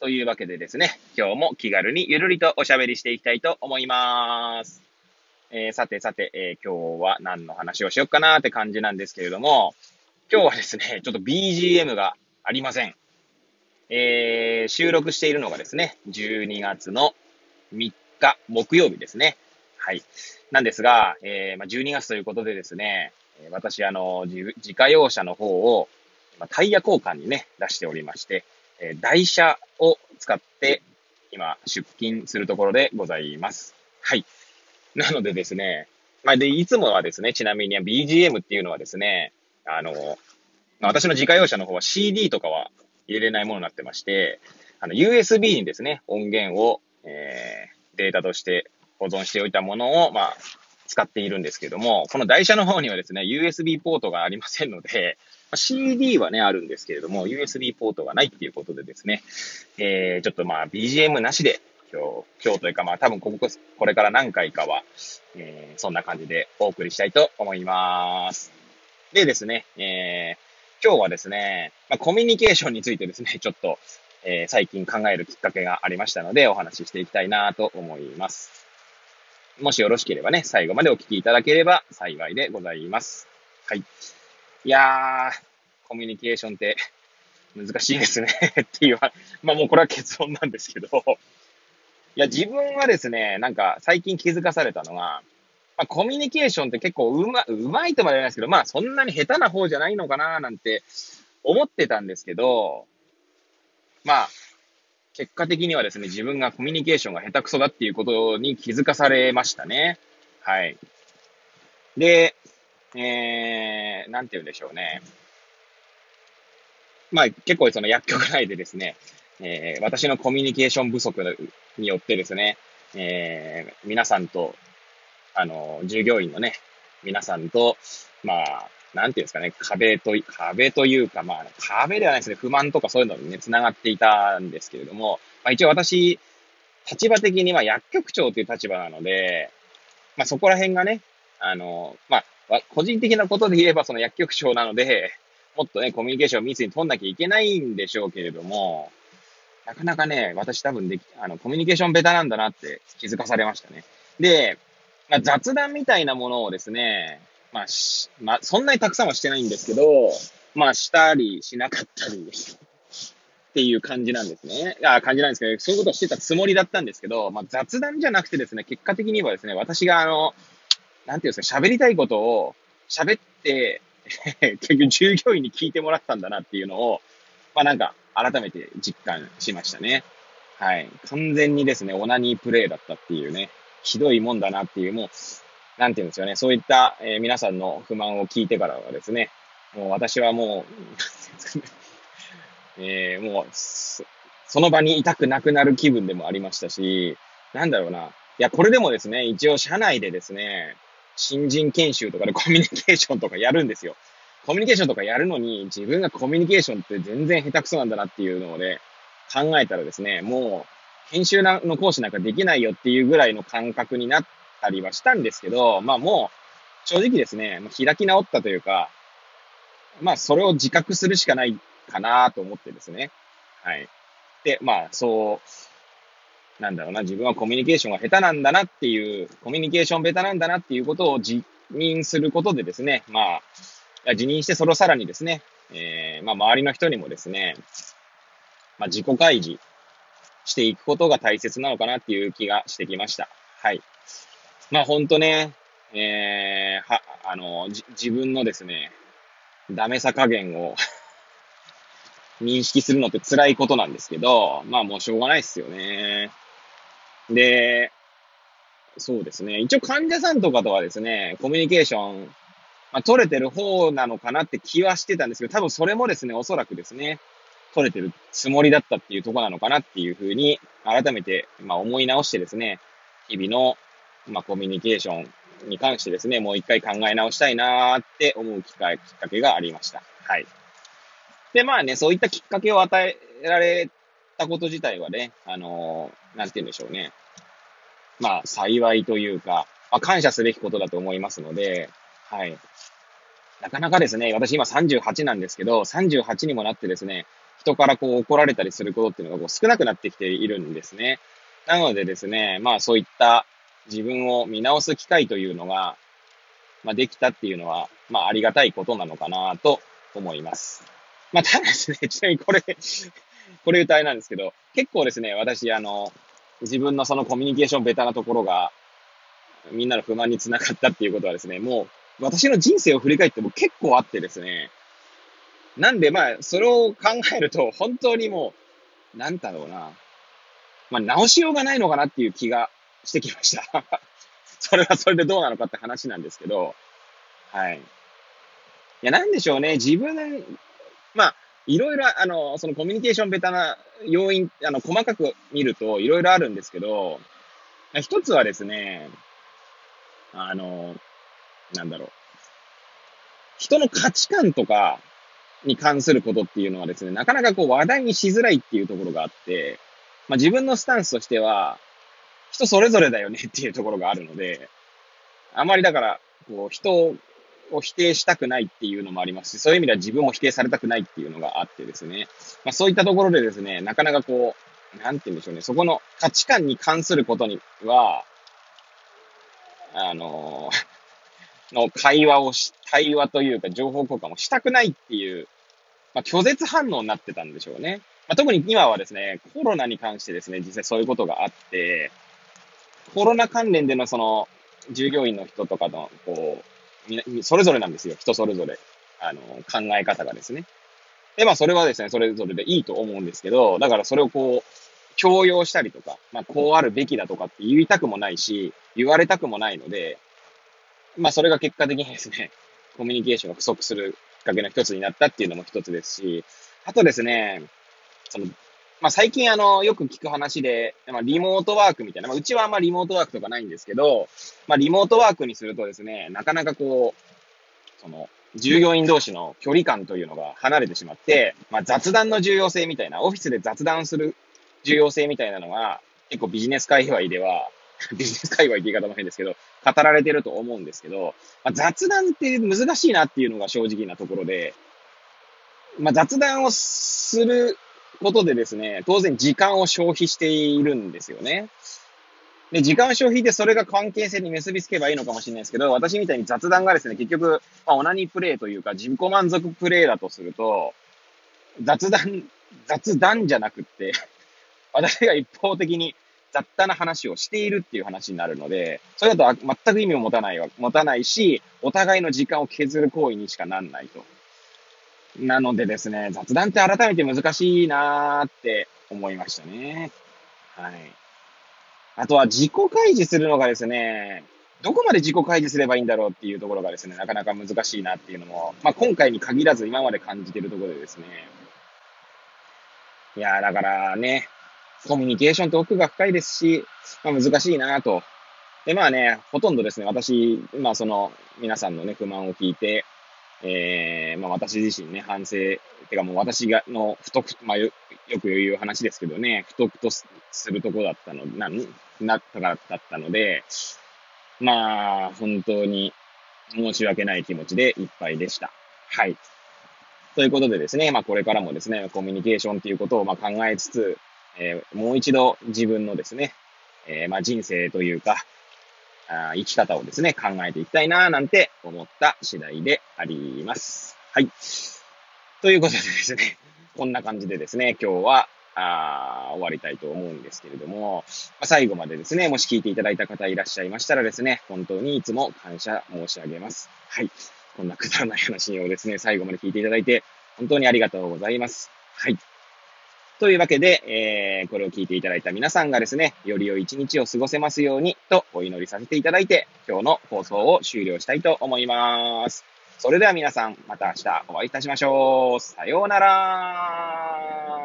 というわけでですね、今日も気軽にゆるりとおしゃべりしていきたいと思います。えーさてさて、えー今日は何の話をしようかなって感じなんですけれども、今日はですね、ちょっと BGM がありません。えー収録しているのがですね、12月の3日木曜日ですね。はい。なんですが、えーまあ、12月ということでですね、私、あの、自自家用車の方を、まあタイヤ交換にね、出しておりまして、え台車を使って、今、出勤するところでございます。はい。なのでですね、まあ、で、いつもはですね、ちなみに BGM っていうのはですね、あの、まあ私の自家用車の方は CD とかは入れれないものになってまして、あの、USB にですね、音源を、えーデータとして保存しておいたものを、まあ、使っているんですけども、この台車の方にはですね、USB ポートがありませんので、ま CD はね、あるんですけれども、USB ポートがないっていうことでですね、えー、ちょっとまあ、BGM なしで、今日、今日というかまあ、多分ここ、これから何回かは、えーそんな感じでお送りしたいと思います。でですね、えー、今日はですね、まあ、コミュニケーションについてですね、ちょっと、えー最近考えるきっかけがありましたので、お話ししていきたいなと思います。もしよろしければね、最後までお聞きいただければ幸いでございます。はい。いやー、コミュニケーションって難しいですね っていう、まあもうこれは結論なんですけど、いや、自分はですね、なんか最近気づかされたのが、まあ、コミュニケーションって結構うま、うまいとまでは言えないですけど、まあそんなに下手な方じゃないのかななんて思ってたんですけど、まあ、結果的にはですね、自分がコミュニケーションが下手くそだっていうことに気づかされましたね。はい。で、えー、なんて言うんでしょうね。まあ結構その薬局内でですね、えー私のコミュニケーション不足によってですね、えー皆さんと、あの、従業員のね、皆さんと、まあ、なんていうんですかね、壁と、壁というか、まあ、壁ではないですね、不満とかそういうのにね、繋がっていたんですけれども、まあ一応私、立場的には薬局長という立場なので、まあそこら辺がね、あの、まあ、個人的なことで言えばその薬局長なので、もっとね、コミュニケーションを密に取んなきゃいけないんでしょうけれども、なかなかね、私多分でき、あの、コミュニケーションベタなんだなって気づかされましたね。で、まあ、雑談みたいなものをですね、まあ、し、まあ、そんなにたくさんはしてないんですけど、まあ、したりしなかったり っていう感じなんですね。あ感じなんですけど、そういうことをしてたつもりだったんですけど、まあ、雑談じゃなくてですね、結果的にはですね、私があの、なんていうんですか、喋りたいことを喋って、結局従業員に聞いてもらったんだなっていうのを、まあなんか改めて実感しましたね。はい。完全にですね、オナニープレイだったっていうね、ひどいもんだなっていう、もう、なんていうんですよね、そういった、えー皆さんの不満を聞いてからはですね、もう私はもう、えーもうそ、その場にいたくなくなる気分でもありましたし、なんだろうな。いや、これでもですね、一応社内でですね、新人研修とかで コミュニケーションとかやるんですよ。コミュニケーションとかやるのに、自分がコミュニケーションって全然下手くそなんだなっていうのをね、考えたらですね、もう、研修の講師なんかできないよっていうぐらいの感覚になったりはしたんですけど、まあもう、正直ですね、開き直ったというか、まあそれを自覚するしかないかなと思ってですね。はい。で、まあそう、なんだろうな、自分はコミュニケーションが下手なんだなっていう、コミュニケーション下手なんだなっていうことを自認することでですね、まあ、辞任してそれをさらにですね、えー、まあ周りの人にもですね、まあ自己開示していくことが大切なのかなっていう気がしてきました。はい。まあ本当ね、えー、は、あの、自分のですね、ダメさ加減を 認識するのって辛いことなんですけど、まあもうしょうがないですよね。で、そうですね。一応患者さんとかとはですね、コミュニケーション、まあ、取れてる方なのかなって気はしてたんですけど、多分それもですね、おそらくですね、取れてるつもりだったっていうとこなのかなっていうふうに、改めて、まあ思い直してですね、日々の、まあコミュニケーションに関してですね、もう一回考え直したいなーって思う機会、きっかけがありました。はい。で、まあね、そういったきっかけを与えられたこと自体はね、あのー、なんて言うんでしょうね。まあ、幸いというか、まあ、感謝すべきことだと思いますので、はい。なかなかですね、私今38なんですけど、38にもなってですね、人からこう怒られたりすることっていうのがこう少なくなってきているんですね。なのでですね、まあそういった自分を見直す機会というのが、まあできたっていうのは、まあありがたいことなのかなと思います。まあただですね、ちなみにこれこれ歌いなんですけど、結構ですね、私あの、自分のそのコミュニケーションベタなところが、みんなの不満につながったっていうことはですね、もう私の人生を振り返っても結構あってですね、なんでまあ、それを考えると、本当にもう、なんだろうな、まあ、直しようがないのかなっていう気がしてきました。それはそれでどうなのかって話なんですけど、はい。いや、なんでしょうね。自分、いろいろ、あの、そのコミュニケーションベタな要因、あの、細かく見るといろいろあるんですけど、一つはですね、あの、なんだろう。人の価値観とかに関することっていうのはですね、なかなかこう話題にしづらいっていうところがあって、まあ自分のスタンスとしては、人それぞれだよねっていうところがあるので、あまりだから、こう人をを否定したくないっていうのもありますし、そういう意味では自分も否定されたくないっていうのがあってですね、まあそういったところでですね、なかなかこう、なんて言うんでしょうね、そこの価値観に関することには、あの の会話をし、対話というか情報交換をしたくないっていう、まあ、拒絶反応になってたんでしょうね。まあ、特に今はですね、コロナに関してですね、実際そういうことがあって、コロナ関連でのその、従業員の人とかの、こう、それぞれなんですよ。人それぞれ。あの、考え方がですね。で、まあ、それはですね、それぞれでいいと思うんですけど、だからそれをこう、強要したりとか、まあ、こうあるべきだとかって言いたくもないし、言われたくもないので、まあ、それが結果的にですね、コミュニケーションが不足するきっかけの一つになったっていうのも一つですし、あとですね、その、まあ、最近あの、よく聞く話で、まあ、リモートワークみたいな、まあ、うちはあんまリモートワークとかないんですけど、まあ、リモートワークにするとですね、なかなかこう、その、従業員同士の距離感というのが離れてしまって、まあ、雑談の重要性みたいな、オフィスで雑談する重要性みたいなのが、結構ビジネス界隈では、ビジネス界隈って言い方も変ですけど、語られてると思うんですけど、まあ、雑談って難しいなっていうのが正直なところで、まあ、雑談をすることでですね、当然時間を消費しているんですよね。で、時間消費でそれが関係性に結びつけばいいのかもしれないですけど、私みたいに雑談がですね、結局、まあ、オナニープレイというか自己満足プレイだとすると、雑談、雑談じゃなくって 私が一方的に雑多な話をしているっていう話になるので、それだと全く意味を持たないわ、持たないし、お互いの時間を削る行為にしかなんないと。なのでですね、雑談って改めて難しいなーって思いましたね。はい。あとは自己開示するのがですね、どこまで自己開示すればいいんだろうっていうところがですね、なかなか難しいなっていうのも、まあ今回に限らず今まで感じてるところでですね。いやだからね、コミュニケーションって奥が深いですし、まあ、難しいなと。で、まあね、ほとんどですね、私、まあその、皆さんのね、不満を聞いて、えー、まあ私自身ね、反省、てかもう私が、の不徳、まあよ、よく言う話ですけどね、不徳とするとこだったの、な、なったかだったので、まあ、本当に申し訳ない気持ちでいっぱいでした。はい。ということでですね、まあこれからもですね、コミュニケーションっていうことをまあ考えつつ、えー、もう一度自分のですね、えー、まあ、人生というか、あ生き方をですね、考えていきたいななんて思った次第であります。はい。ということでですね、こんな感じでですね、今日は、あ終わりたいと思うんですけれども、まあ、最後までですね、もし聞いていただいた方いらっしゃいましたらですね、本当にいつも感謝申し上げます。はい。こんなくだらない話をですね、最後まで聞いていただいて、本当にありがとうございます。はい。というわけで、えー、これを聞いていただいた皆さんがですね、より良い一日を過ごせますようにとお祈りさせていただいて、今日の放送を終了したいと思います。それでは皆さん、また明日お会いいたしましょう。さようなら。